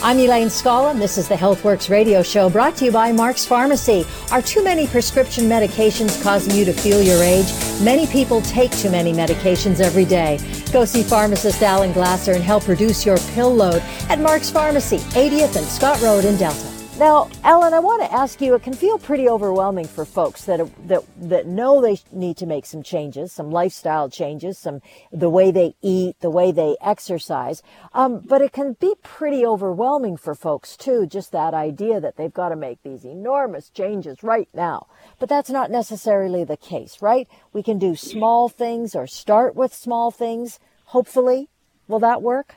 I'm Elaine Scala, and this is the Healthworx radio show brought to you by Mark's Pharmacy. Are too many prescription medications causing you to feel your age? Many people take too many medications every day. Go see pharmacist Alan Glasser and help reduce your pill load at Mark's Pharmacy, 80th and Scott Road in Delta. Now, Ellen, I want to ask you, it can feel pretty overwhelming for folks that, that, that know they need to make some changes, some lifestyle changes, some, the way they eat, the way they exercise. Um, but it can be pretty overwhelming for folks too, just that idea that they've got to make these enormous changes right now. But that's not necessarily the case, right? We can do small things or start with small things. Hopefully, will that work?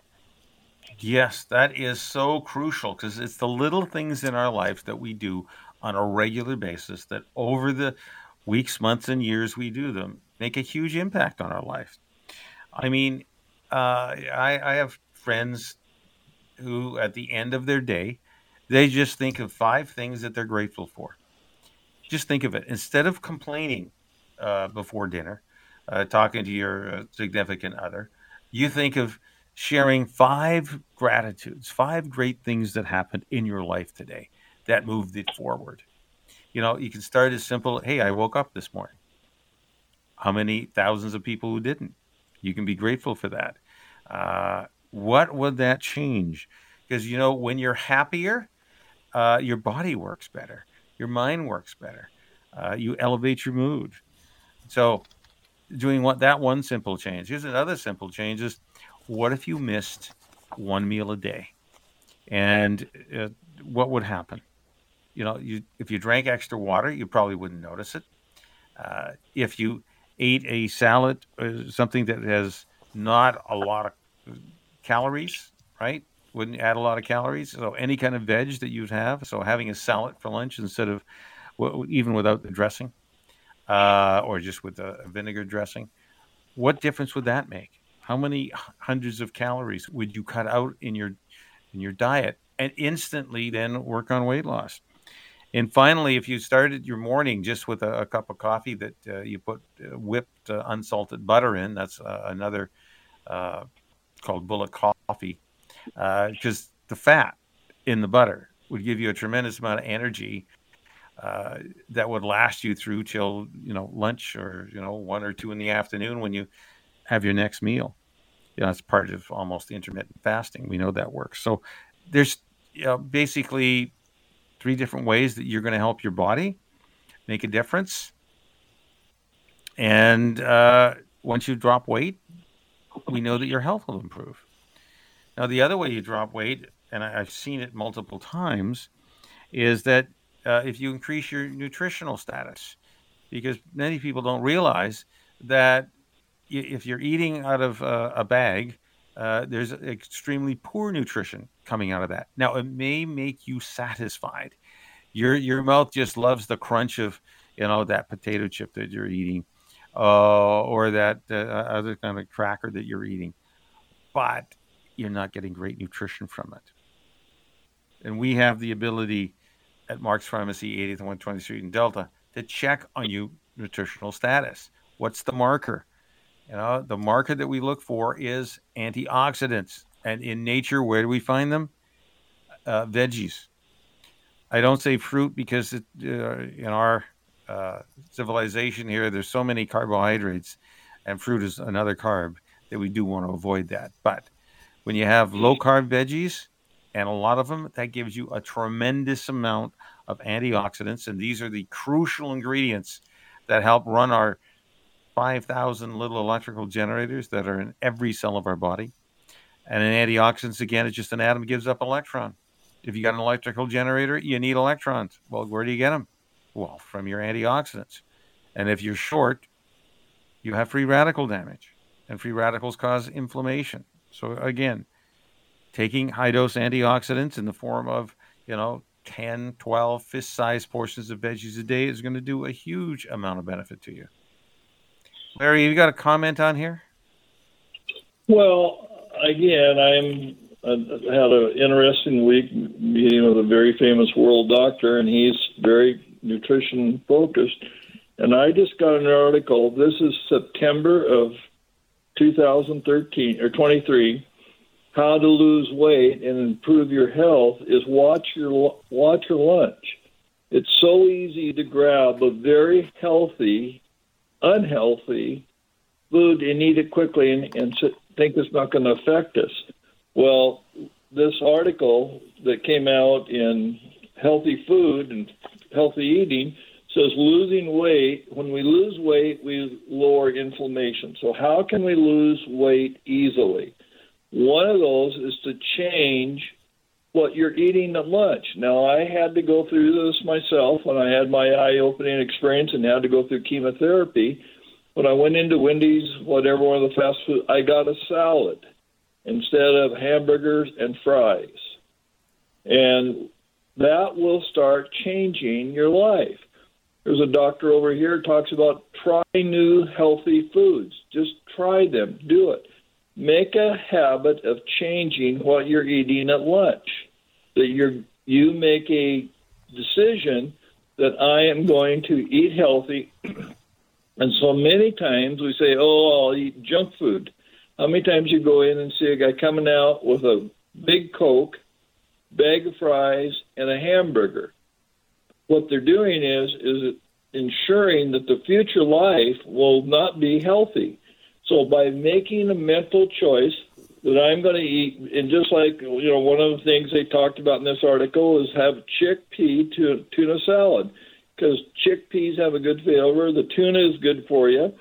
Yes, that is so crucial because it's the little things in our life that we do on a regular basis that over the weeks, months, and years we do them make a huge impact on our life. I mean, uh, I, I have friends who, at the end of their day, they just think of five things that they're grateful for. Just think of it. Instead of complaining uh, before dinner, uh, talking to your uh, significant other, you think of sharing five gratitudes, five great things that happened in your life today that moved it forward. You know, you can start as simple, hey, I woke up this morning. How many thousands of people who didn't? You can be grateful for that. Uh, what would that change? Because, you know, when you're happier, uh, your body works better, your mind works better, uh, you elevate your mood. So, doing what that one simple change. Here's another simple change is what if you missed one meal a day? And uh, what would happen? You know, you, if you drank extra water, you probably wouldn't notice it. Uh, if you ate a salad, uh, something that has not a lot of calories, right? Wouldn't add a lot of calories. So any kind of veg that you'd have. So having a salad for lunch instead of well, even without the dressing, uh, or just with a vinegar dressing, what difference would that make? How many hundreds of calories would you cut out in your in your diet and instantly then work on weight loss? And finally if you started your morning just with a, a cup of coffee that uh, you put uh, whipped uh, unsalted butter in that's uh, another uh, called bullet coffee because uh, the fat in the butter would give you a tremendous amount of energy that would last you through till you know lunch or you know one or two in the afternoon when you have your next meal you know, that's part of almost intermittent fasting. We know that works. So there's you know, basically three different ways that you're going to help your body make a difference. And uh, once you drop weight, we know that your health will improve. Now, the other way you drop weight, and I, have seen it multiple times, is that uh, if you increase your nutritional status, because many people don't realize that if you're eating out of a bag, uh, there's extremely poor nutrition coming out of that. Now, it may make you satisfied. Your your mouth just loves the crunch of you know that potato chip that you're eating, uh, or that uh, other kind of cracker that you're eating, but you're not getting great nutrition from it. And we have the ability at Mark's Pharmacy, 80th and 120th Street in Delta, to check on you nutritional status. What's the marker? You know, the market that we look for is antioxidants. And in nature, where do we find them? Uh, veggies. I don't say fruit because it, uh, in our uh, civilization here, there's so many carbohydrates, and fruit is another carb that we do want to avoid that. But when you have low carb veggies, and a lot of them, that gives you a tremendous amount of antioxidants. And these are the crucial ingredients that help run our 5,000 little electrical generators that are in every cell of our body. And an antioxidants, again, is just an atom gives up electron. If you got an electrical generator, you need electrons. Well, where do you get them? Well, from your antioxidants. And if you're short, you have free radical damage. And free radicals cause inflammation. So, again, taking high dose antioxidants in the form of, you know, 10, 12 fist sized portions of veggies a day is going to do a huge amount of benefit to you. Larry, you got a comment on here? Well, again, I'm I had an interesting week meeting with a very famous world doctor, and he's very nutrition focused. And I just got an article. This is September of 2013 or 23. How to lose weight and improve your health is watch your watch your lunch. It's so easy to grab a very healthy, unhealthy food and eat it quickly and, and think it's not going to affect us. Well, this article that came out in Healthy Food and Healthy Eating says losing weight, when we lose weight, we lower inflammation. So, how can we lose weight easily? One of those is to change what you're eating at lunch. Now, I had to go through this myself when I had my eye opening experience and had to go through chemotherapy. When I went into Wendy's, whatever one of the fast food, I got a salad instead of hamburgers and fries. And that will start changing your life. There's a doctor over here talks about try new healthy foods. Just try them. Do it. Make a habit of changing what you're eating at lunch. That you you make a decision that I am going to eat healthy. and so many times we say, "Oh, I'll eat junk food." How many times you go in and see a guy coming out with a big Coke, bag of fries, and a hamburger? What they're doing is is ensuring that the future life will not be healthy. So by making a mental choice that I'm going to eat, and just like you know, one of the things they talked about in this article is have chickpea tuna salad because chickpeas have a good flavor. The tuna is good for you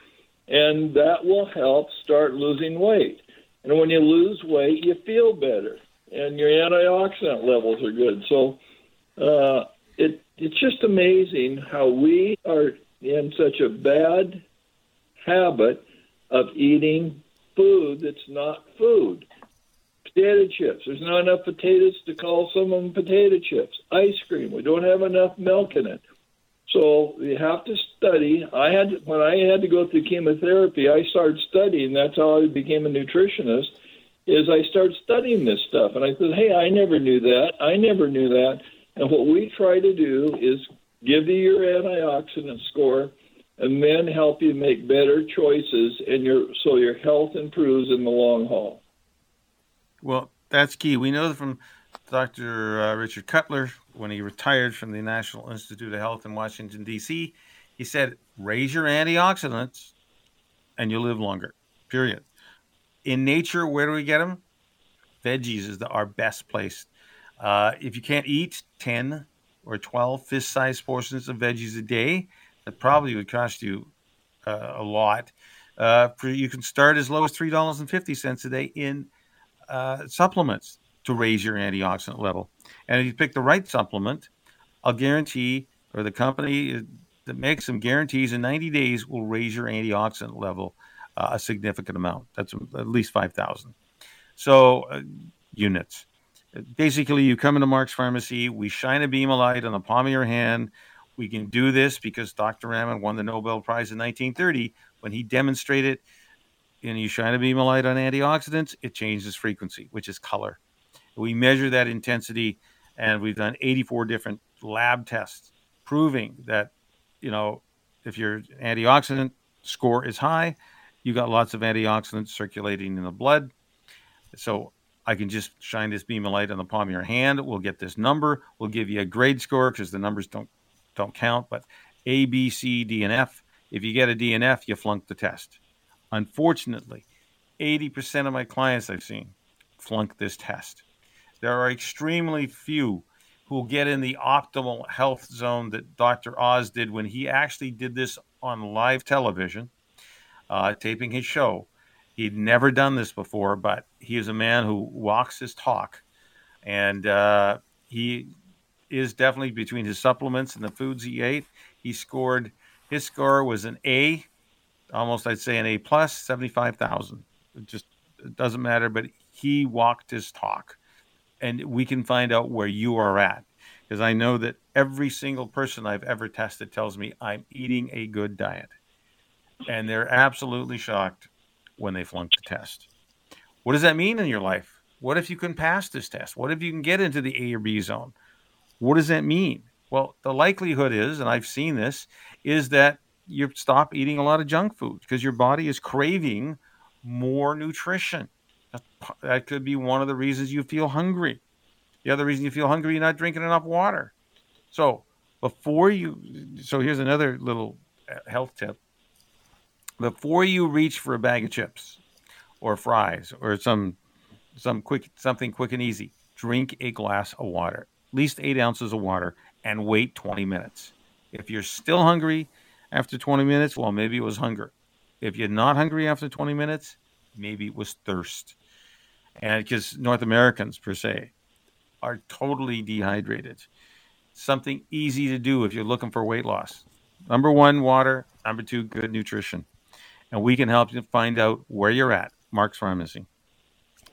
and that will help start losing weight. And when you lose weight, you feel better, and your antioxidant levels are good. So uh, it it's just amazing how we are in such a bad habit of eating food that's not food. Potato chips. There's not enough potatoes to call some of them potato chips. Ice cream. We don't have enough milk in it. So you have to study. I had when I had to go through chemotherapy, I started studying. That's how I became a nutritionist. Is I started studying this stuff, and I said, "Hey, I never knew that. I never knew that." And what we try to do is give you your antioxidant score, and then help you make better choices, and your so your health improves in the long haul. Well, that's key. We know from Dr. Uh, Richard Cutler, when he retired from the National Institute of Health in Washington, D.C., he said, raise your antioxidants and you'll live longer, period. In nature, where do we get them? Veggies is the, our best place. Uh, if you can't eat 10 or 12 fist sized portions of veggies a day, that probably would cost you uh, a lot. Uh, you can start as low as $3.50 a day in uh, supplements to raise your antioxidant level. And if you pick the right supplement, I'll guarantee, or the company that makes them guarantees in 90 days will raise your antioxidant level uh, a significant amount. That's at least 5,000. So, uh, units. Basically, you come into Mark's Pharmacy, we shine a beam of light on the palm of your hand. We can do this because Dr. Raman won the Nobel Prize in 1930 when he demonstrated and you shine a beam of light on antioxidants, it changes frequency, which is color. We measure that intensity, and we've done 84 different lab tests proving that, you know, if your antioxidant score is high, you got lots of antioxidants circulating in the blood. So I can just shine this beam of light on the palm of your hand. We'll get this number. We'll give you a grade score because the numbers don't don't count. But A, B, C, D, and F. If you get a D and F, you flunk the test. Unfortunately, 80% of my clients I've seen flunk this test. There are extremely few who get in the optimal health zone that Dr. Oz did when he actually did this on live television, uh, taping his show. He'd never done this before, but he is a man who walks his talk. And uh, he is definitely between his supplements and the foods he ate. He scored, his score was an A, almost I'd say an A plus, 75,000. It just it doesn't matter, but he walked his talk and we can find out where you are at. Because I know that every single person I've ever tested tells me I'm eating a good diet. And they're absolutely shocked when they flunk the test. What does that mean in your life? What if you can pass this test? What if you can get into the A or B zone? What does that mean? Well, the likelihood is, and I've seen this, is that you stop eating a lot of junk food because your body is craving more nutrition. That could be one of the reasons you feel hungry. The other reason you feel hungry, you're not drinking enough water. So before you, so here's another little uh, health tip. Before you reach for a bag of chips or fries or some some quick something quick and easy, drink a glass of water, at least eight ounces of water, and wait 20 minutes. If you're still hungry after 20 minutes, well, maybe it was hunger. If you're not hungry after 20 minutes, maybe it was thirst. And because North Americans, per se, are totally dehydrated. Something easy to do if you're looking for weight loss. Number one, water. Number two, good nutrition. And we can help you find out where you're at. Mark's Pharmacy.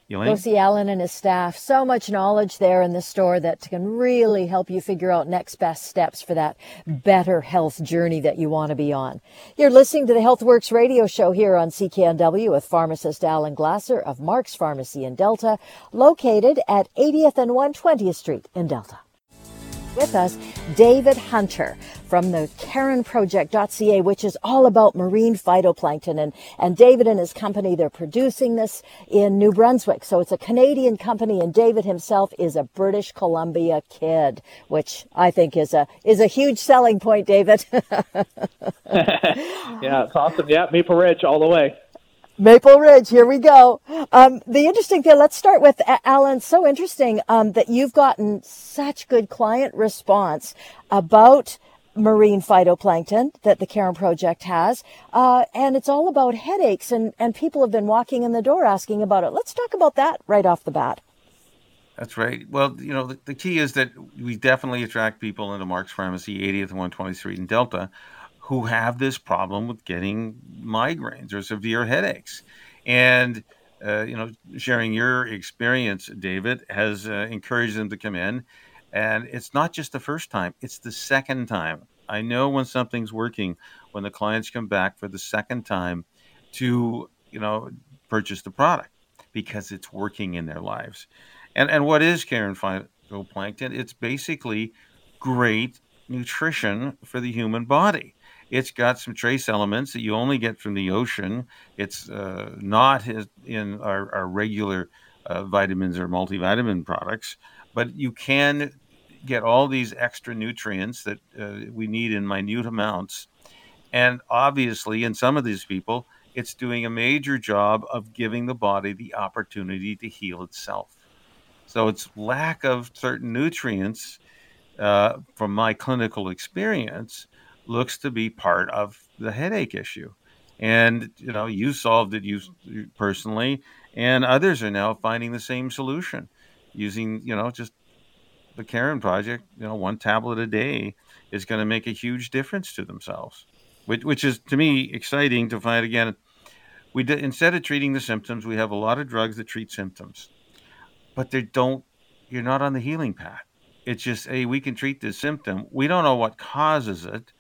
Elaine? See Alan and his staff. So much knowledge there in the store that can really help you figure out next best steps for that better health journey that you want to be on. You're listening to the Healthworx radio show here on CKNW with pharmacist Alan Glasser of Mark's Pharmacy in Delta, located at 80th and 120th Street in Delta with us David Hunter from the KarenProject.ca, which is all about marine phytoplankton. And, and David and his company, they're producing this in New Brunswick. So it's a Canadian company, and David himself is a British Columbia kid, which I think is a is a huge selling point, David. yeah, it's awesome. Yeah, Maple Ridge all the way. Maple Ridge, here we go. Um, the interesting thing, let's start with Alan. So interesting um, that you've gotten such good client response about marine phytoplankton that the Karen Project has. Uh, and it's all about headaches, and, and people have been walking in the door asking about it. Let's talk about that right off the bat. That's right. Well, you know, the, the key is that we definitely attract people into Mark's Pharmacy, 80th and 120th Street in Delta, who have this problem with getting migraines or severe headaches. And, uh, you know, sharing your experience, David, has uh, encouraged them to come in. And it's not just the first time, it's the second time. I know when something's working when the clients come back for the second time to, you know, purchase the product because it's working in their lives. And and what is Karen phytoplankton? It's basically great nutrition for the human body. It's got some trace elements that you only get from the ocean. It's uh, not in our, our regular uh, vitamins or multivitamin products, but you can get all these extra nutrients that uh, we need in minute amounts. And obviously, in some of these people, it's doing a major job of giving the body the opportunity to heal itself. So it's lack of certain nutrients, uh, from my clinical experience, looks to be part of the headache issue. And you know, you solved it you personally, and others are now finding the same solution using you know just the Karen project. You know, one tablet a day is going to make a huge difference to themselves, which which is to me exciting to find again. We instead of treating the symptoms, we have a lot of drugs that treat symptoms, but they don't. You're not on the healing path. It's just, hey, we can treat this symptom. We don't know what causes it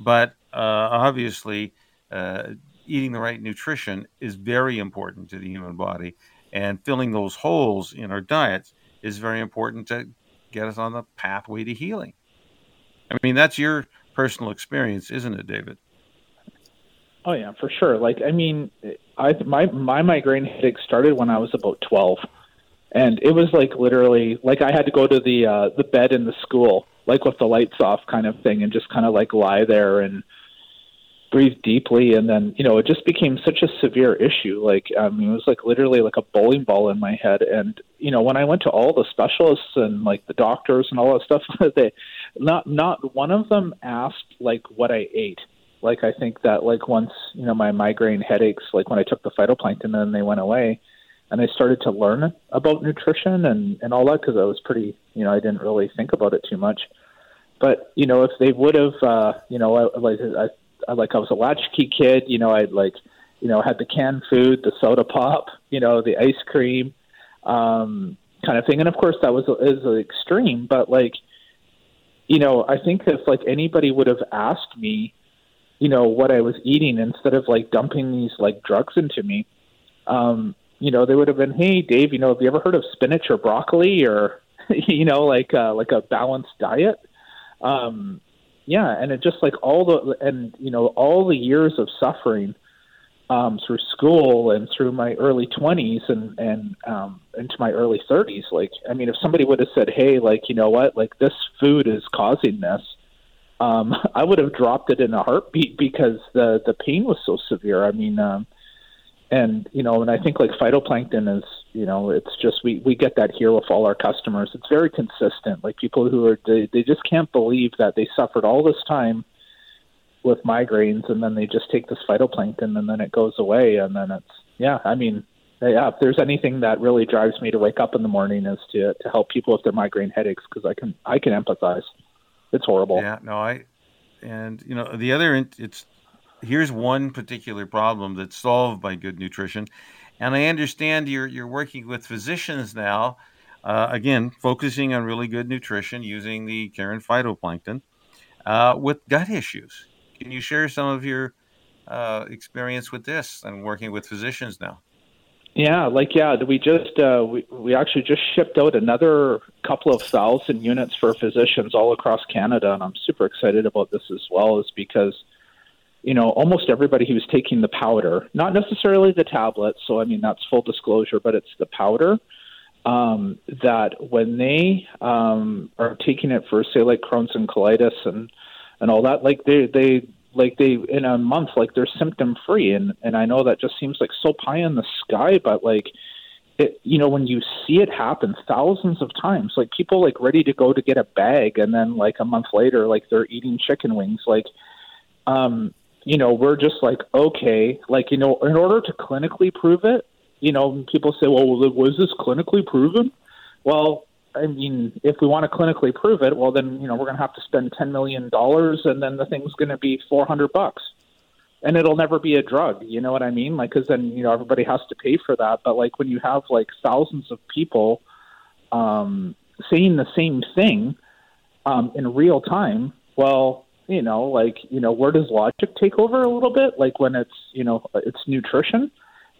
but uh, obviously, uh, eating the right nutrition is very important to the human body, and filling those holes in our diets is very important to get us on the pathway to healing. I mean, that's your personal experience, isn't it, David? Oh yeah, for sure. Like, I mean, I my my migraine headache started when I was about twelve, and it was like literally like I had to go to the uh, the bed in the school like with the lights off kind of thing and just kind of like lie there and breathe deeply. And then you know it just became such a severe issue. Like i mean it was like literally like a bowling ball in my head. And you know when i went to all the specialists and like the doctors and all that stuff they not not one of them asked like what i ate. Like i think that like once you know my migraine headaches like when i took the phytoplankton then they went away and I started to learn about nutrition and and all that because I was pretty, you know, I didn't really think about it too much. But you know, if they would have, uh, you know, I, like I, I like I was a latchkey kid, you know, I'd like, you know, had the canned food, the soda pop, you know, the ice cream, um, kind of thing. And of course, that was is extreme, but like, you know, I think if like anybody would have asked me, you know, what I was eating instead of like dumping these like drugs into me, um, you know, they would have been, hey, Dave, you know, have you ever heard of spinach or broccoli or, you know, like uh, like a balanced diet? Um, yeah, and it just like all the and you know all the years of suffering um, through school and through my early twenties and and um, into my early thirties. Like, I mean, if somebody would have said, "Hey, like, you know what? Like, this food is causing this," um, I would have dropped it in a heartbeat because the the pain was so severe. I mean, um, and you know, and I think like phytoplankton is, you know, it's just we we get that here with all our customers. It's very consistent. Like people who are they, they just can't believe that they suffered all this time with migraines, and then they just take this phytoplankton, and then it goes away, and then it's yeah. I mean, yeah. If there's anything that really drives me to wake up in the morning is to to help people with their migraine headaches because I can I can empathize. It's horrible. Yeah. No, I and you know the other it's here's one particular problem that's solved by good nutrition. And I understand you're you're working with physicians now, uh, again focusing on really good nutrition using the Karen phytoplankton uh, with gut issues. Can you share some of your uh, experience with this and working with physicians now? Yeah, like yeah, we just uh, we we actually just shipped out another couple of thousand units for physicians all across Canada, and I'm super excited about this as well, is because you know, almost everybody who's taking the powder, not necessarily the tablets. So, I mean, that's full disclosure, but it's the powder. Um, that when they um, are taking it for, say, like Crohn's and colitis and and all that, like they they like they in a month, like they're symptom free, and and I know that just seems like so pie in the sky, but like it, you know, when you see it happen thousands of times, like people like ready to go to get a bag, and then like a month later, like they're eating chicken wings, like um, you know, we're just like, okay, like, you know, in order to clinically prove it, you know, people say, well, was this clinically proven? Well, I mean, if we want to clinically prove it, well, then, you know, we're going to have to spend $10 million and then the thing's going to be 400 bucks and it'll never be a drug. You know what I mean? Like, cause then, you know, everybody has to pay for that. But like when you have like thousands of people, um, saying the same thing, um, in real time, well, you know, like, you know, where does logic take over a little bit? Like when it's, you know, it's nutrition.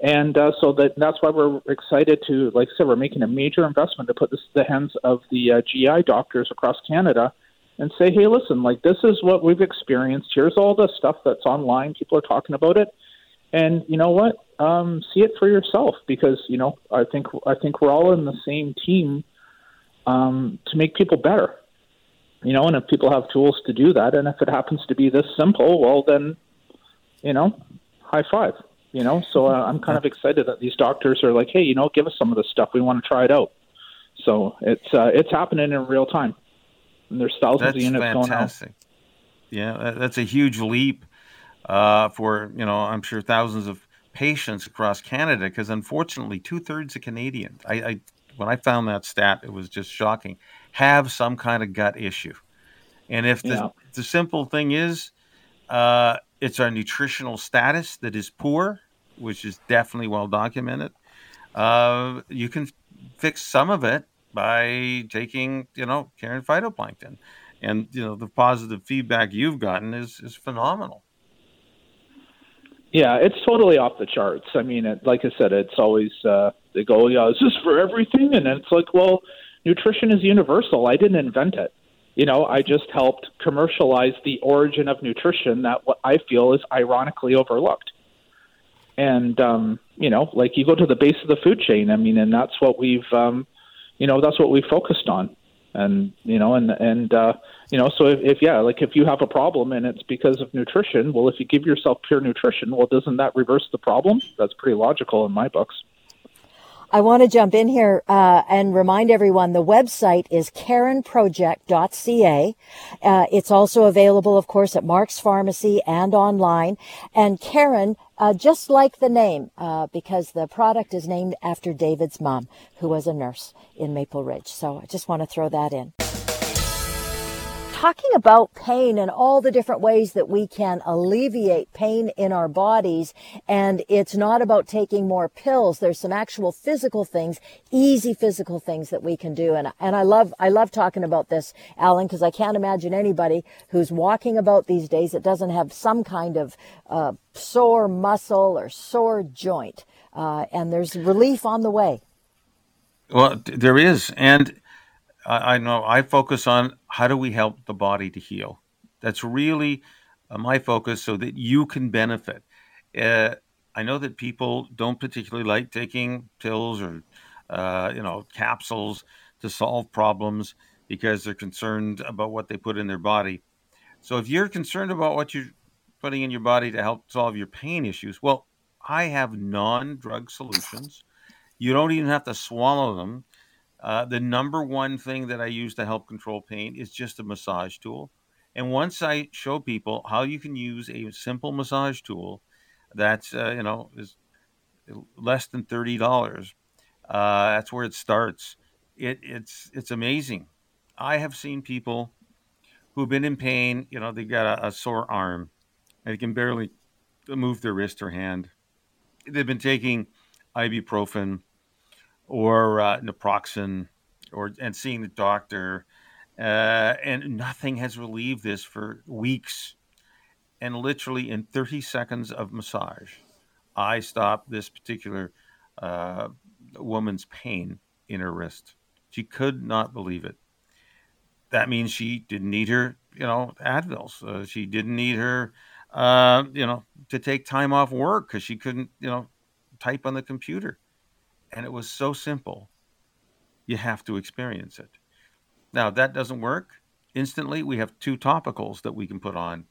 And uh, so that that's why we're excited to, like I said, we're making a major investment to put this in the hands of the uh, GI doctors across Canada and say, hey, listen, like this is what we've experienced. Here's all the stuff that's online. People are talking about it. And you know what? Um, see it for yourself because, you know, I think I think we're all in the same team um, to make people better you know, and if people have tools to do that, and if it happens to be this simple, well, then, you know, high five. You know, so uh, I'm kind of excited that these doctors are like, hey, you know, give us some of this stuff. We want to try it out. So it's uh, it's happening in real time, and there's thousands that's of units fantastic. going out. Yeah, that's a huge leap uh, for you know I'm sure thousands of patients across Canada because unfortunately two thirds of Canadians I, I when I found that stat it was just shocking have some kind of gut issue. And if the, yeah. the simple thing is, uh, it's our nutritional status that is poor, which is definitely well documented, uh, you can fix some of it by taking, you know, Karen phytoplankton. And, you know, the positive feedback you've gotten is, is phenomenal. Yeah, it's totally off the charts. I mean, it, like I said, it's always, uh, they go, yeah, is this for everything? And it's like, well, nutrition is universal. I didn't invent it. You know, I just helped commercialize the origin of nutrition that what I feel is ironically overlooked. And um, you know, like you go to the base of the food chain. I mean, and that's what we've, um, you know, that's what we focused on. And you know, and and uh, you know, so if, if yeah, like if you have a problem and it's because of nutrition, well, if you give yourself pure nutrition, well, doesn't that reverse the problem? That's pretty logical in my books. I want to jump in here uh, and remind everyone the website is karenproject.ca. Uh, it's also available, of course, at Mark's Pharmacy and online. And Karen, uh, just like the name, uh, because the product is named after David's mom, who was a nurse in Maple Ridge. So I just want to throw that in talking about pain and all the different ways that we can alleviate pain in our bodies. And it's not about taking more pills. There's some actual physical things, easy physical things that we can do. And, and I love, I love talking about this, Alan, because I can't imagine anybody who's walking about these days that doesn't have some kind of uh, sore muscle or sore joint. uh, and there's relief on the way. Well, there is, and I, I know I focus on how do we help the body to heal. That's really uh, my focus, so that you can benefit. Uh, I know that people don't particularly like taking pills or uh, you know capsules to solve problems because they're concerned about what they put in their body. So if you're concerned about what you're putting in your body to help solve your pain issues, well, I have non-drug solutions. You don't even have to swallow them. Uh, the number one thing that I use to help control pain is just a massage tool. And once I show people how you can use a simple massage tool that's uh, you know is less than thirty dollars, uh, that's where it starts. It, it's it's amazing. I have seen people who've been in pain. You know, they've got a, a sore arm, and they can barely move their wrist or hand. They've been taking ibuprofen or uh, naproxen, or and seeing the doctor, uh, and nothing has relieved this for weeks. And literally in 30 seconds of massage, I stopped this particular uh, woman's pain in her wrist. She could not believe it. That means she didn't need her, you know, Advils. Uh, she didn't need her, uh, you know, to take time off work because she couldn't, you know, type on the computer. And it was so simple. You have to experience it. Now, that doesn't work instantly. We have two topicals that we can put on.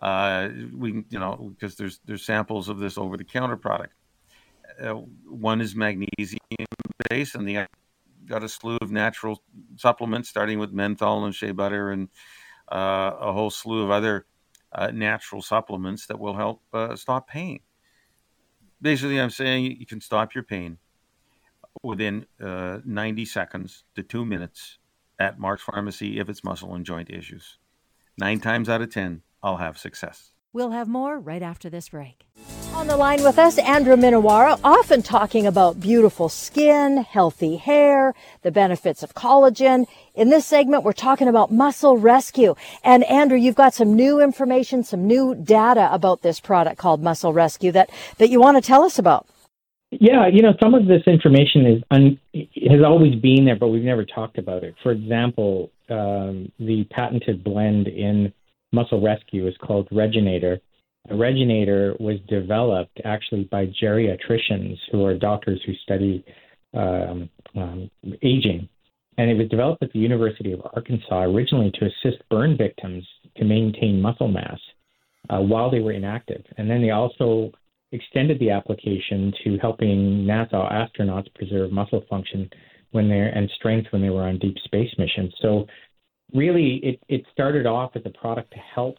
Uh, we, you know, because there's there's samples of this over the counter product. Uh, one is magnesium based, and the got a slew of natural supplements, starting with menthol and shea butter, and uh, a whole slew of other uh, natural supplements that will help uh, stop pain. Basically, I'm saying you can stop your pain within uh, 90 seconds to two minutes at Mark's Pharmacy if it's muscle and joint issues. Nine times out of 10, I'll have success. We'll have more right after this break. On the line with us, Andrew Minowara, often talking about beautiful skin, healthy hair, the benefits of collagen. In this segment, we're talking about muscle rescue. And Andrew, you've got some new information, some new data about this product called Muscle Rescue that, that you want to tell us about. Yeah, you know, some of this information is un, has always been there, but we've never talked about it. For example, um, the patented blend in muscle rescue is called Regenator. A Regenator was developed actually by geriatricians who are doctors who study um, um, aging. And it was developed at the University of Arkansas originally to assist burn victims to maintain muscle mass uh, while they were inactive. And then they also extended the application to helping NASA astronauts preserve muscle function when they're and strength when they were on deep space missions. So really, it, it started off as a product to help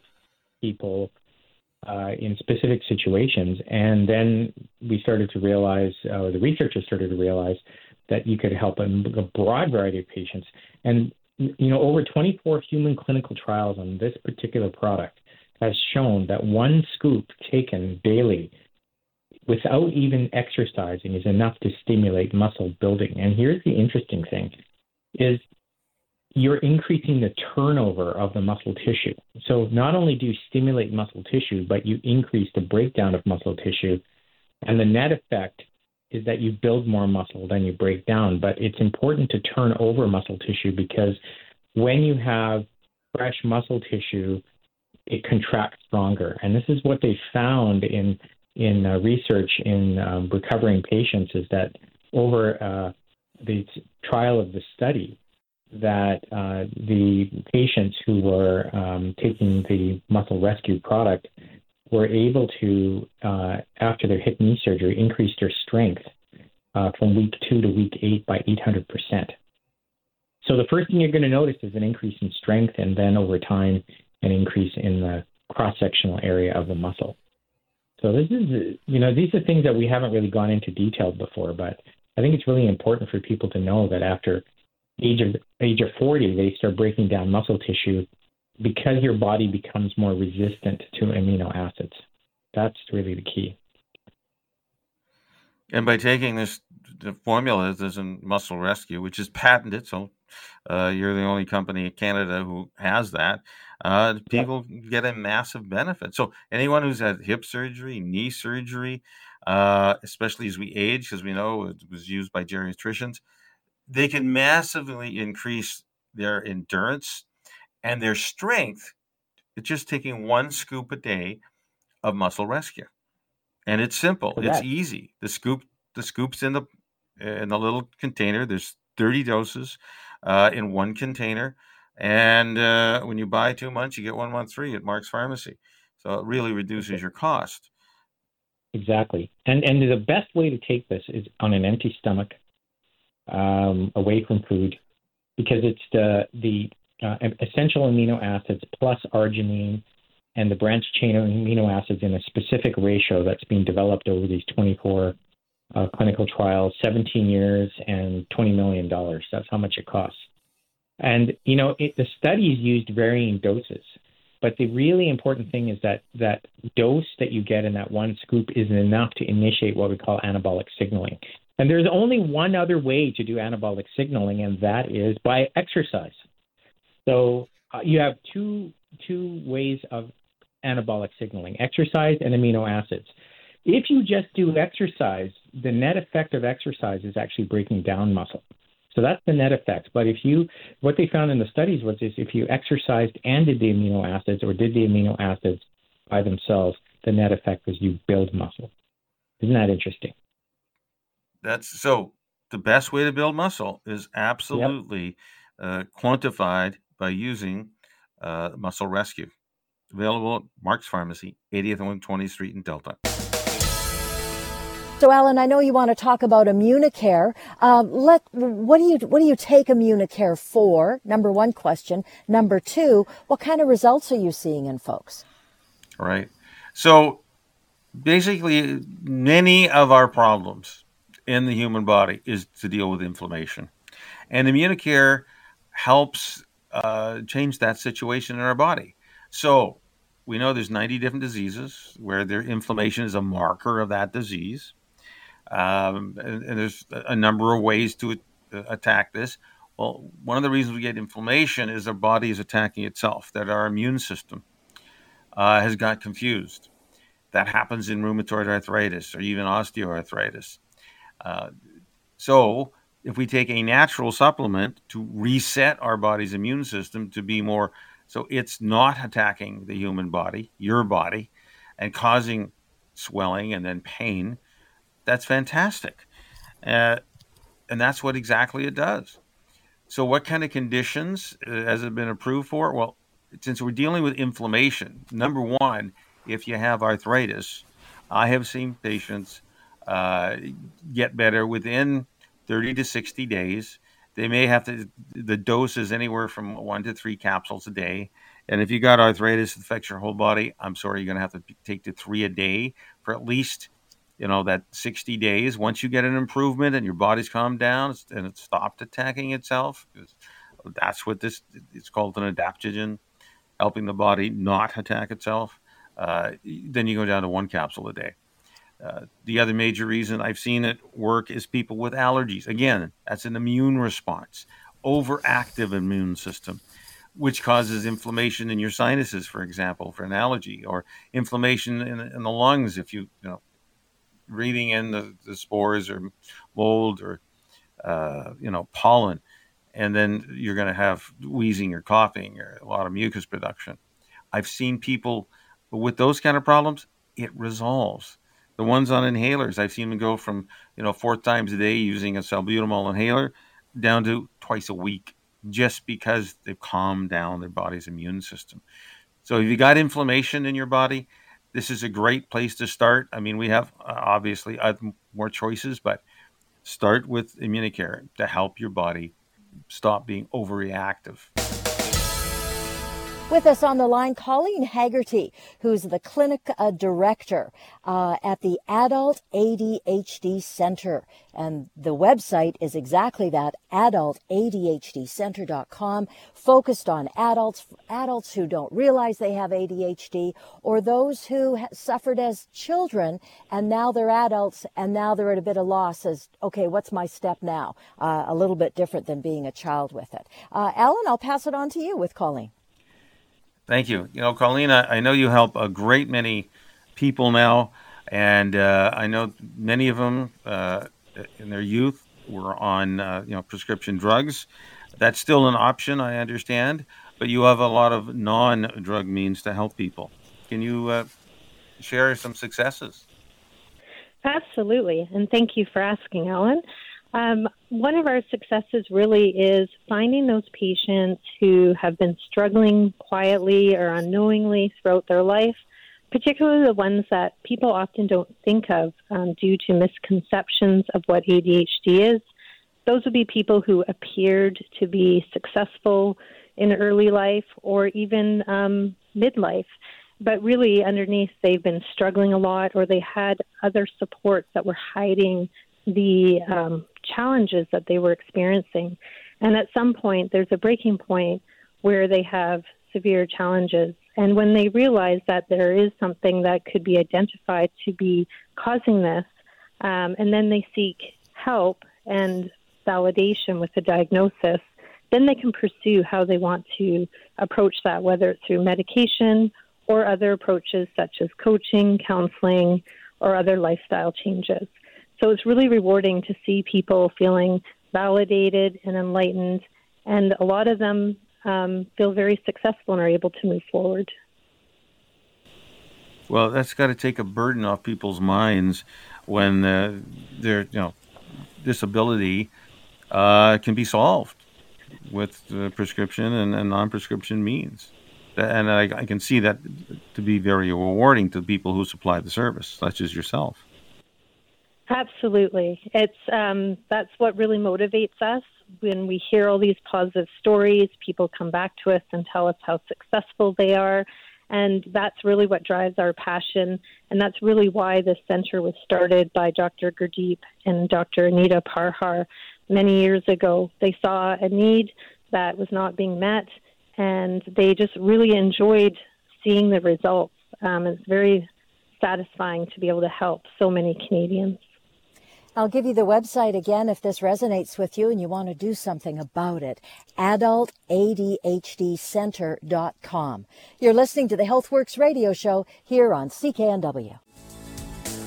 people uh, in specific situations. And then we started to realize, uh, the researchers started to realize that you could help a, a broad variety of patients. And, you know, over 24 human clinical trials on this particular product has shown that one scoop taken daily without even exercising is enough to stimulate muscle building. And here's the interesting thing is you're increasing the turnover of the muscle tissue. So not only do you stimulate muscle tissue, but you increase the breakdown of muscle tissue. And the net effect is that you build more muscle than you break down. But it's important to turn over muscle tissue because when you have fresh muscle tissue, it contracts stronger. And this is what they found in in uh, research in um, recovering patients is that over uh, the trial of the study, that uh, the patients who were um, taking the muscle rescue product were able to, uh, after their hip knee surgery, increase their strength uh, from week two to week eight by 800%. So the first thing you're going to notice is an increase in strength, and then over time, an increase in the cross sectional area of the muscle. So this is, you know, these are things that we haven't really gone into detail before, but I think it's really important for people to know that after age of age of 40, they start breaking down muscle tissue because your body becomes more resistant to amino acids. That's really the key. And by taking this the formula, there's a muscle rescue, which is patented. So uh, you're the only company in Canada who has that. Uh, people get a massive benefit. So anyone who's had hip surgery, knee surgery, uh, especially as we age, because we know it was used by geriatricians. They can massively increase their endurance and their strength. It's just taking one scoop a day of muscle rescue, and it's simple. It's easy. The scoop, the scoops in the in the little container. There's 30 doses uh, in one container, and uh, when you buy two months, you get one month free at Mark's Pharmacy. So it really reduces your cost. Exactly, and and the best way to take this is on an empty stomach, um, away from food, because it's the the uh, essential amino acids plus arginine and the branched chain amino acids in a specific ratio that's being developed over these 24 uh, clinical trials, 17 years and 20 million dollars. That's how much it costs. And you know, it, the studies used varying doses. But the really important thing is that that dose that you get in that one scoop isn't enough to initiate what we call anabolic signaling. And there's only one other way to do anabolic signaling, and that is by exercise. So uh, you have two two ways of anabolic signaling: exercise and amino acids. If you just do exercise, the net effect of exercise is actually breaking down muscle. So that's the net effect. But if you, what they found in the studies was is if you exercised and did the amino acids or did the amino acids by themselves, the net effect was you build muscle. Isn't that interesting? That's so. The best way to build muscle is absolutely yep. uh, quantified by using uh, Muscle Rescue. Available at Mark's Pharmacy, 80th and 120th Street in Delta. So, Alan, I know you want to talk about Immunicare. Um, let what do you what do you take Immunicare for? Number one question. Number two, what kind of results are you seeing in folks? Right. So, basically, many of our problems in the human body is to deal with inflammation, and Immunicare helps uh, change that situation in our body. So, we know there's 90 different diseases where their inflammation is a marker of that disease. Um, and, and, there's a number of ways to attack this. Well, one of the reasons we get inflammation is our body is attacking itself, that our immune system uh, has got confused. That happens in rheumatoid arthritis or even osteoarthritis. Uh, so, if we take a natural supplement to reset our body's immune system to be more so it's not attacking the human body, your body, and causing swelling and then pain, that's fantastic. Uh, and that's what exactly it does. So, what kind of conditions uh, has it been approved for? Well, since we're dealing with inflammation, number one, if you have arthritis, I have seen patients uh, get better within 30 to 60 days. They may have to, the dose is anywhere from one to three capsules a day. And if you got arthritis, it affects your whole body. I'm sorry, you're going to have to take to three a day for at least you know that 60 days once you get an improvement and your body's calmed down and it stopped attacking itself that's what this it's called an adaptogen helping the body not attack itself uh, then you go down to one capsule a day uh, the other major reason I've seen it work is people with allergies. Again, that's an immune response, overactive immune system, which causes inflammation in your sinuses, for example, for an allergy, or inflammation in, in the lungs if you, you know breathing in the, the spores or mold or uh, you know pollen, and then you're going to have wheezing or coughing or a lot of mucus production. I've seen people with those kind of problems. It resolves. The ones on inhalers, I've seen them go from you know four times a day using a salbutamol inhaler down to twice a week, just because they've calmed down their body's immune system. So if you got inflammation in your body, this is a great place to start. I mean, we have uh, obviously more choices, but start with Immunicare to help your body stop being overreactive. With us on the line, Colleen Haggerty, who's the clinic uh, director uh, at the Adult ADHD Center. And the website is exactly that, adultadhdcenter.com, focused on adults, adults who don't realize they have ADHD, or those who ha- suffered as children and now they're adults and now they're at a bit of loss as, okay, what's my step now? Uh, a little bit different than being a child with it. Uh, Alan, I'll pass it on to you with Colleen. Thank you. You know, Colleen, I know you help a great many people now and uh, I know many of them uh, in their youth were on uh, you know prescription drugs. That's still an option, I understand, but you have a lot of non-drug means to help people. Can you uh, share some successes? Absolutely, and thank you for asking, Alan. Um, one of our successes really is finding those patients who have been struggling quietly or unknowingly throughout their life, particularly the ones that people often don't think of um, due to misconceptions of what ADHD is. Those would be people who appeared to be successful in early life or even um, midlife, but really underneath they've been struggling a lot or they had other supports that were hiding the um, challenges that they were experiencing. And at some point, there's a breaking point where they have severe challenges. And when they realize that there is something that could be identified to be causing this, um, and then they seek help and validation with the diagnosis, then they can pursue how they want to approach that, whether it's through medication or other approaches such as coaching, counseling, or other lifestyle changes. So it's really rewarding to see people feeling validated and enlightened, and a lot of them um, feel very successful and are able to move forward. Well, that's got to take a burden off people's minds when uh, their you know disability uh, can be solved with prescription and, and, non-prescription means. And I, I, can see that to be very rewarding to people who supply the service, such as yourself. Absolutely, it's um, that's what really motivates us when we hear all these positive stories. People come back to us and tell us how successful they are, and that's really what drives our passion. And that's really why this center was started by Dr. Gurdeep and Dr. Anita Parhar many years ago. They saw a need that was not being met, and they just really enjoyed seeing the results. Um, it's very satisfying to be able to help so many Canadians. I'll give you the website again if this resonates with you and you want to do something about it. AdultADHDcenter.com. You're listening to the Healthworx radio show here on CKNW.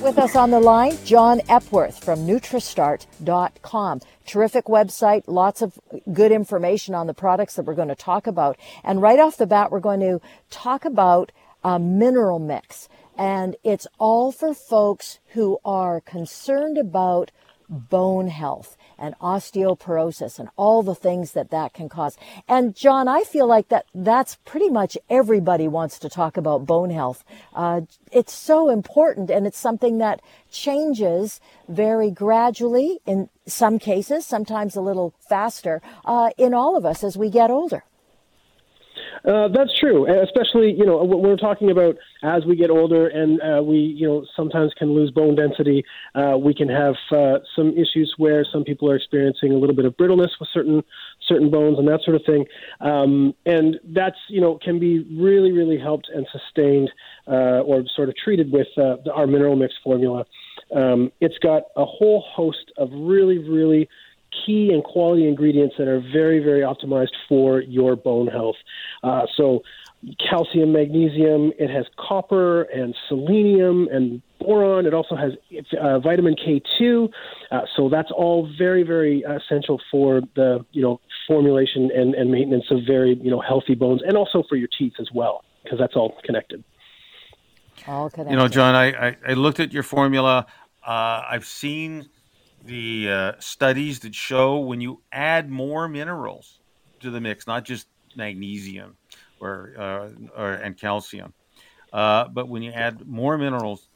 With us on the line, John Epworth from Nutristart.com. Terrific website, lots of good information on the products that we're going to talk about. And right off the bat, we're going to talk about a mineral mix. And it's all for folks who are concerned about bone health and osteoporosis and all the things that that can cause. And John, I feel like that that's pretty much everybody wants to talk about bone health. Uh, it's so important and it's something that changes very gradually in some cases, sometimes a little faster, uh, in all of us as we get older. Uh, that's true, especially you know we're talking about as we get older and uh, we you know sometimes can lose bone density. Uh, we can have uh, some issues where some people are experiencing a little bit of brittleness with certain certain bones and that sort of thing, um, and that's you know can be really really helped and sustained uh, or sort of treated with uh, our mineral mix formula. Um, it's got a whole host of really really key and quality ingredients that are very, very optimized for your bone health. Uh, so, calcium, magnesium, it has copper and selenium and boron. It also has uh, vitamin K2. Uh, so that's all very, very essential for the you know formulation and, and maintenance of very you know healthy bones, and also for your teeth as well, because that's all connected. All connected. You know, John, I, I, I looked at your formula. Uh, I've seen the uh, studies that show when you add more minerals to the mix, not just magnesium or, uh, or and calcium, uh, but when you add more minerals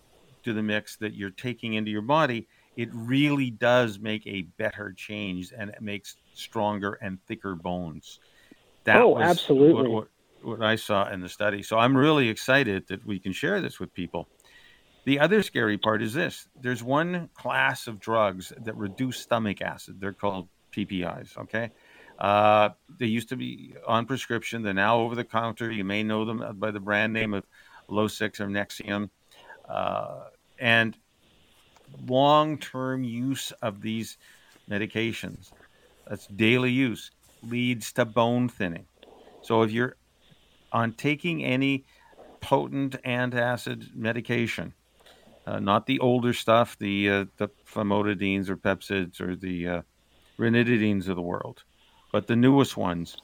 to the mix that you're taking into your body, it really does make a better change and it makes stronger and thicker bones. That oh, absolutely. What, what, what I saw in the study. So I'm really excited that we can share this with people. The other scary part is this there's one class of drugs that reduce stomach acid. They're called PPIs, okay? Uh, they used to be on prescription. They're now over the counter. You may know them by the brand name of Losec or Nexium. Uh, and long term use of these medications, that's daily use, leads to bone thinning. So if you're on taking any potent antacid medication, uh, not the older stuff, the uh, the famotidines or pepcids or the uh, ranitidines of the world, but the newest ones.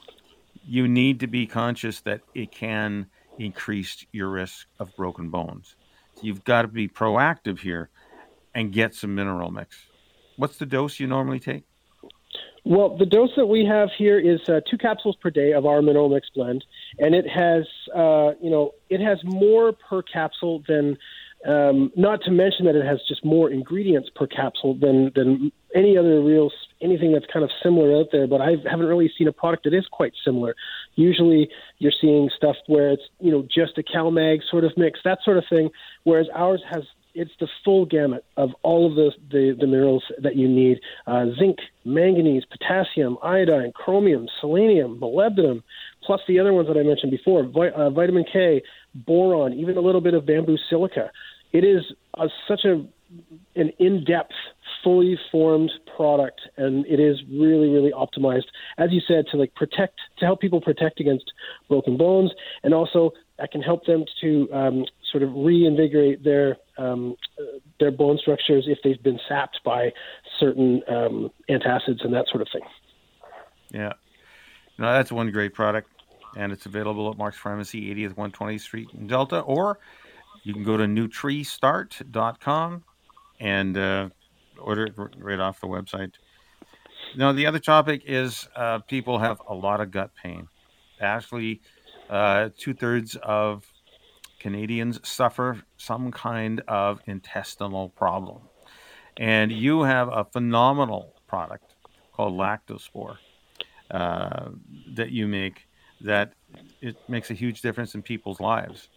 You need to be conscious that it can increase your risk of broken bones. So you've got to be proactive here and get some mineral mix. What's the dose you normally take? Well, the dose that we have here is uh, two capsules per day of our mineral mix blend, and it has, uh, you know, it has more per capsule than um, not to mention that it has just more ingredients per capsule than than any other real anything that's kind of similar out there. But I haven't really seen a product that is quite similar. Usually, you're seeing stuff where it's you know just a CalMag sort of mix, that sort of thing. Whereas ours has it's the full gamut of all of the the, the minerals that you need: uh, zinc, manganese, potassium, iodine, chromium, selenium, molybdenum, plus the other ones that I mentioned before: vi- uh, vitamin K, boron, even a little bit of bamboo silica. It is a, such a an in-depth, fully formed product, and it is really, really optimized, as you said, to like protect, to help people protect against broken bones, and also that can help them to um, sort of reinvigorate their um, their bone structures if they've been sapped by certain um, antacids and that sort of thing. Yeah, no, that's one great product, and it's available at Mark's Pharmacy, 80th 120th Street in Delta, or you can go to NutriStart.com and uh, order it right off the website. Now, the other topic is uh, people have a lot of gut pain. Actually, uh, two thirds of Canadians suffer some kind of intestinal problem. And you have a phenomenal product called Lactospore uh, that you make that it makes a huge difference in people's lives.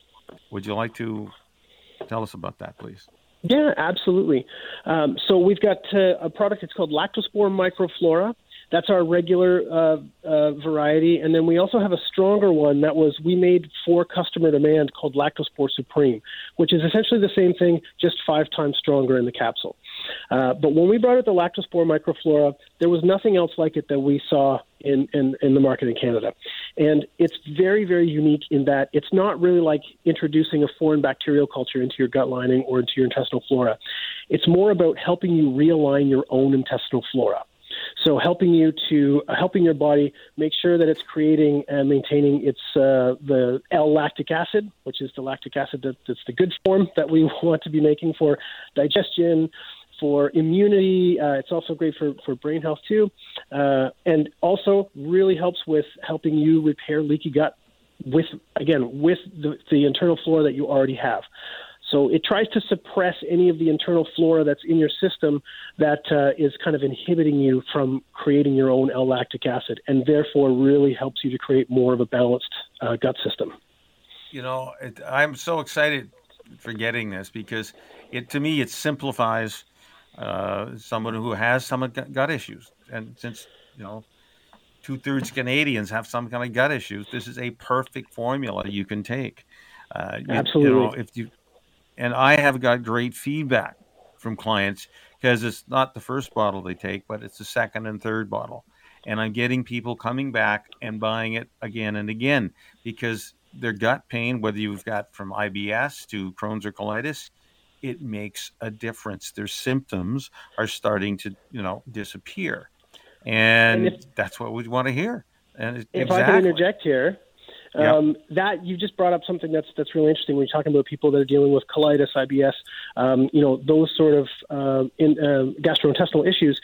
Would you like to tell us about that, please? Yeah, absolutely. Um, so we've got uh, a product. It's called Lactospore Microflora. That's our regular uh, uh, variety, and then we also have a stronger one that was we made for customer demand called Lactospore Supreme, which is essentially the same thing, just five times stronger in the capsule. Uh, but when we brought out the Lactospore Microflora, there was nothing else like it that we saw in, in, in the market in Canada. And it's very, very unique in that it's not really like introducing a foreign bacterial culture into your gut lining or into your intestinal flora. It's more about helping you realign your own intestinal flora. So helping you to uh, helping your body make sure that it's creating and maintaining its uh, the L-lactic acid, which is the lactic acid that, that's the good form that we want to be making for digestion, for immunity. Uh, it's also great for, for brain health too, uh, and also really helps with helping you repair leaky gut with again with the, the internal flora that you already have. So it tries to suppress any of the internal flora that's in your system that uh, is kind of inhibiting you from creating your own L-lactic acid, and therefore really helps you to create more of a balanced uh, gut system. You know, it, I'm so excited for getting this because it to me it simplifies uh, someone who has some gut issues, and since you know two thirds Canadians have some kind of gut issues, this is a perfect formula you can take. Uh, Absolutely. You know, if you and I have got great feedback from clients because it's not the first bottle they take, but it's the second and third bottle. And I'm getting people coming back and buying it again and again because their gut pain, whether you've got from IBS to Crohn's or colitis, it makes a difference. Their symptoms are starting to, you know, disappear. And, and if, that's what we want to hear. And if exactly. I can interject here, um, That you just brought up something that's that's really interesting when you're talking about people that are dealing with colitis, IBS, um, you know, those sort of uh, in, uh, gastrointestinal issues.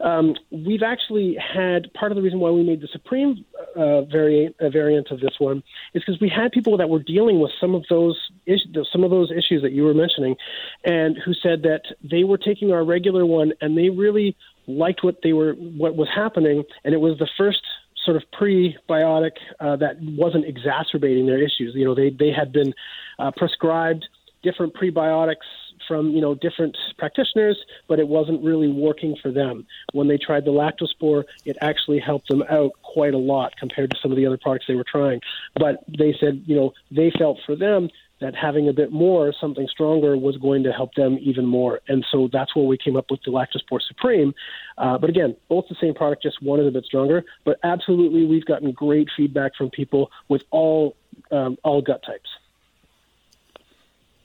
Um, we've actually had part of the reason why we made the supreme uh, variant uh, variant of this one is because we had people that were dealing with some of those is- some of those issues that you were mentioning, and who said that they were taking our regular one and they really liked what they were what was happening, and it was the first sort of prebiotic uh, that wasn't exacerbating their issues. You know, they they had been uh, prescribed different prebiotics from you know different practitioners, but it wasn't really working for them. When they tried the lactospore, it actually helped them out quite a lot compared to some of the other products they were trying. But they said you know they felt for them that having a bit more, something stronger, was going to help them even more. And so that's where we came up with the Lactospore Supreme. Uh, but again, both the same product, just one is a bit stronger. But absolutely, we've gotten great feedback from people with all um, all gut types.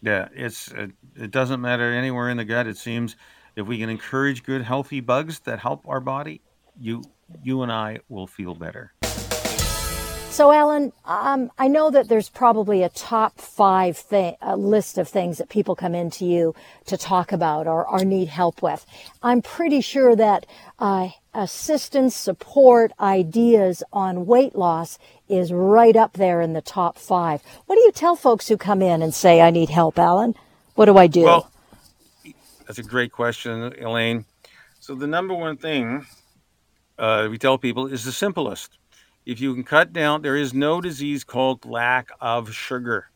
Yeah, it's it, doesn't matter anywhere in the gut. It seems if we can encourage good, healthy bugs that help our body, you you and I will feel better. So, Alan, um, I know that there's probably a top five thing, a list of things that people come into you to talk about or, or need help with. I'm pretty sure that uh, assistance, support, ideas on weight loss is right up there in the top five. What do you tell folks who come in and say, I need help, Alan? What do I do? Well, that's a great question, Elaine. So, the number one thing uh, we tell people is the simplest if you can cut down, there is no disease called lack of sugar.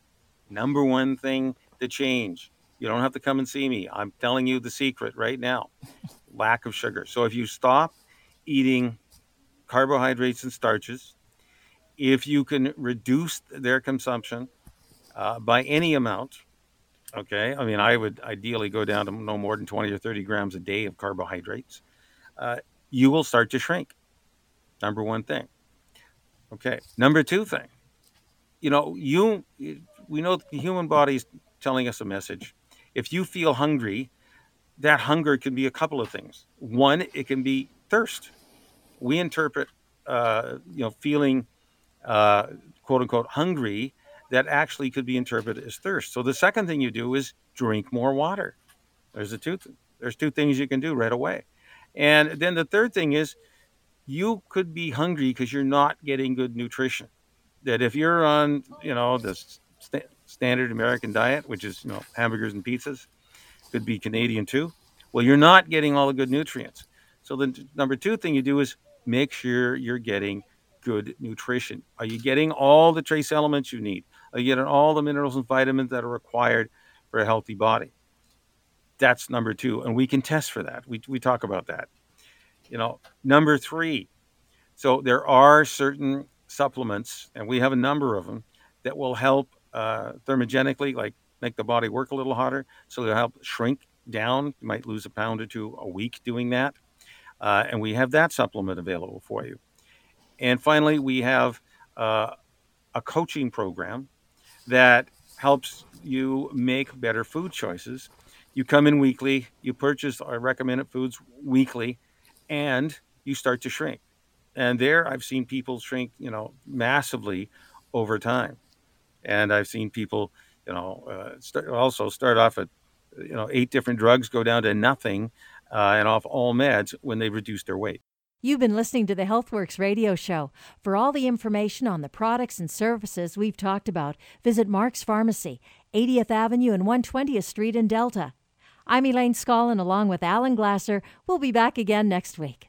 Number one thing to change. You don't have to come and see me. I'm telling you the secret right now lack of sugar. So if you stop eating carbohydrates and starches, if you can reduce their consumption uh, by any amount, okay, I mean, I would ideally go down to no more than 20 or 30 grams a day of carbohydrates, uh, you will start to shrink. Number one thing. Okay. Number two thing, you know, you we know the human body is telling us a message. If you feel hungry, that hunger can be a couple of things. One, it can be thirst. We interpret, uh, you know, feeling uh, quote unquote hungry that actually could be interpreted as thirst. So the second thing you do is drink more water. There's the two. There's two things you can do right away. And then the third thing is you could be hungry because you're not getting good nutrition. That if you're on, you know, the st- standard American diet, which is, you know, hamburgers and pizzas, could be Canadian too. Well, you're not getting all the good nutrients. So the number two thing you do is make sure you're getting good nutrition. Are you getting all the trace elements you need? Are you getting all the minerals and vitamins that are required for a healthy body? That's number two. And we can test for that. We, we talk about that. You know, number three. So there are certain supplements, and we have a number of them that will help uh, thermogenically, like make the body work a little hotter. So they'll help shrink down. You might lose a pound or two a week doing that. Uh, and we have that supplement available for you. And finally, we have uh, a coaching program that helps you make better food choices. You come in weekly, you purchase our recommended foods weekly, and you start to shrink. And there, I've seen people shrink, you know, massively over time. And I've seen people, you know, uh, start, also start off at, you know, eight different drugs, go down to nothing, uh, and off all meds when they reduce their weight. You've been listening to the Healthworx radio show. For all the information on the products and services we've talked about, visit Mark's Pharmacy, 80th Avenue and 120th Street in Delta. I'm Elaine Scollin along with Alan Glasser. We'll be back again next week.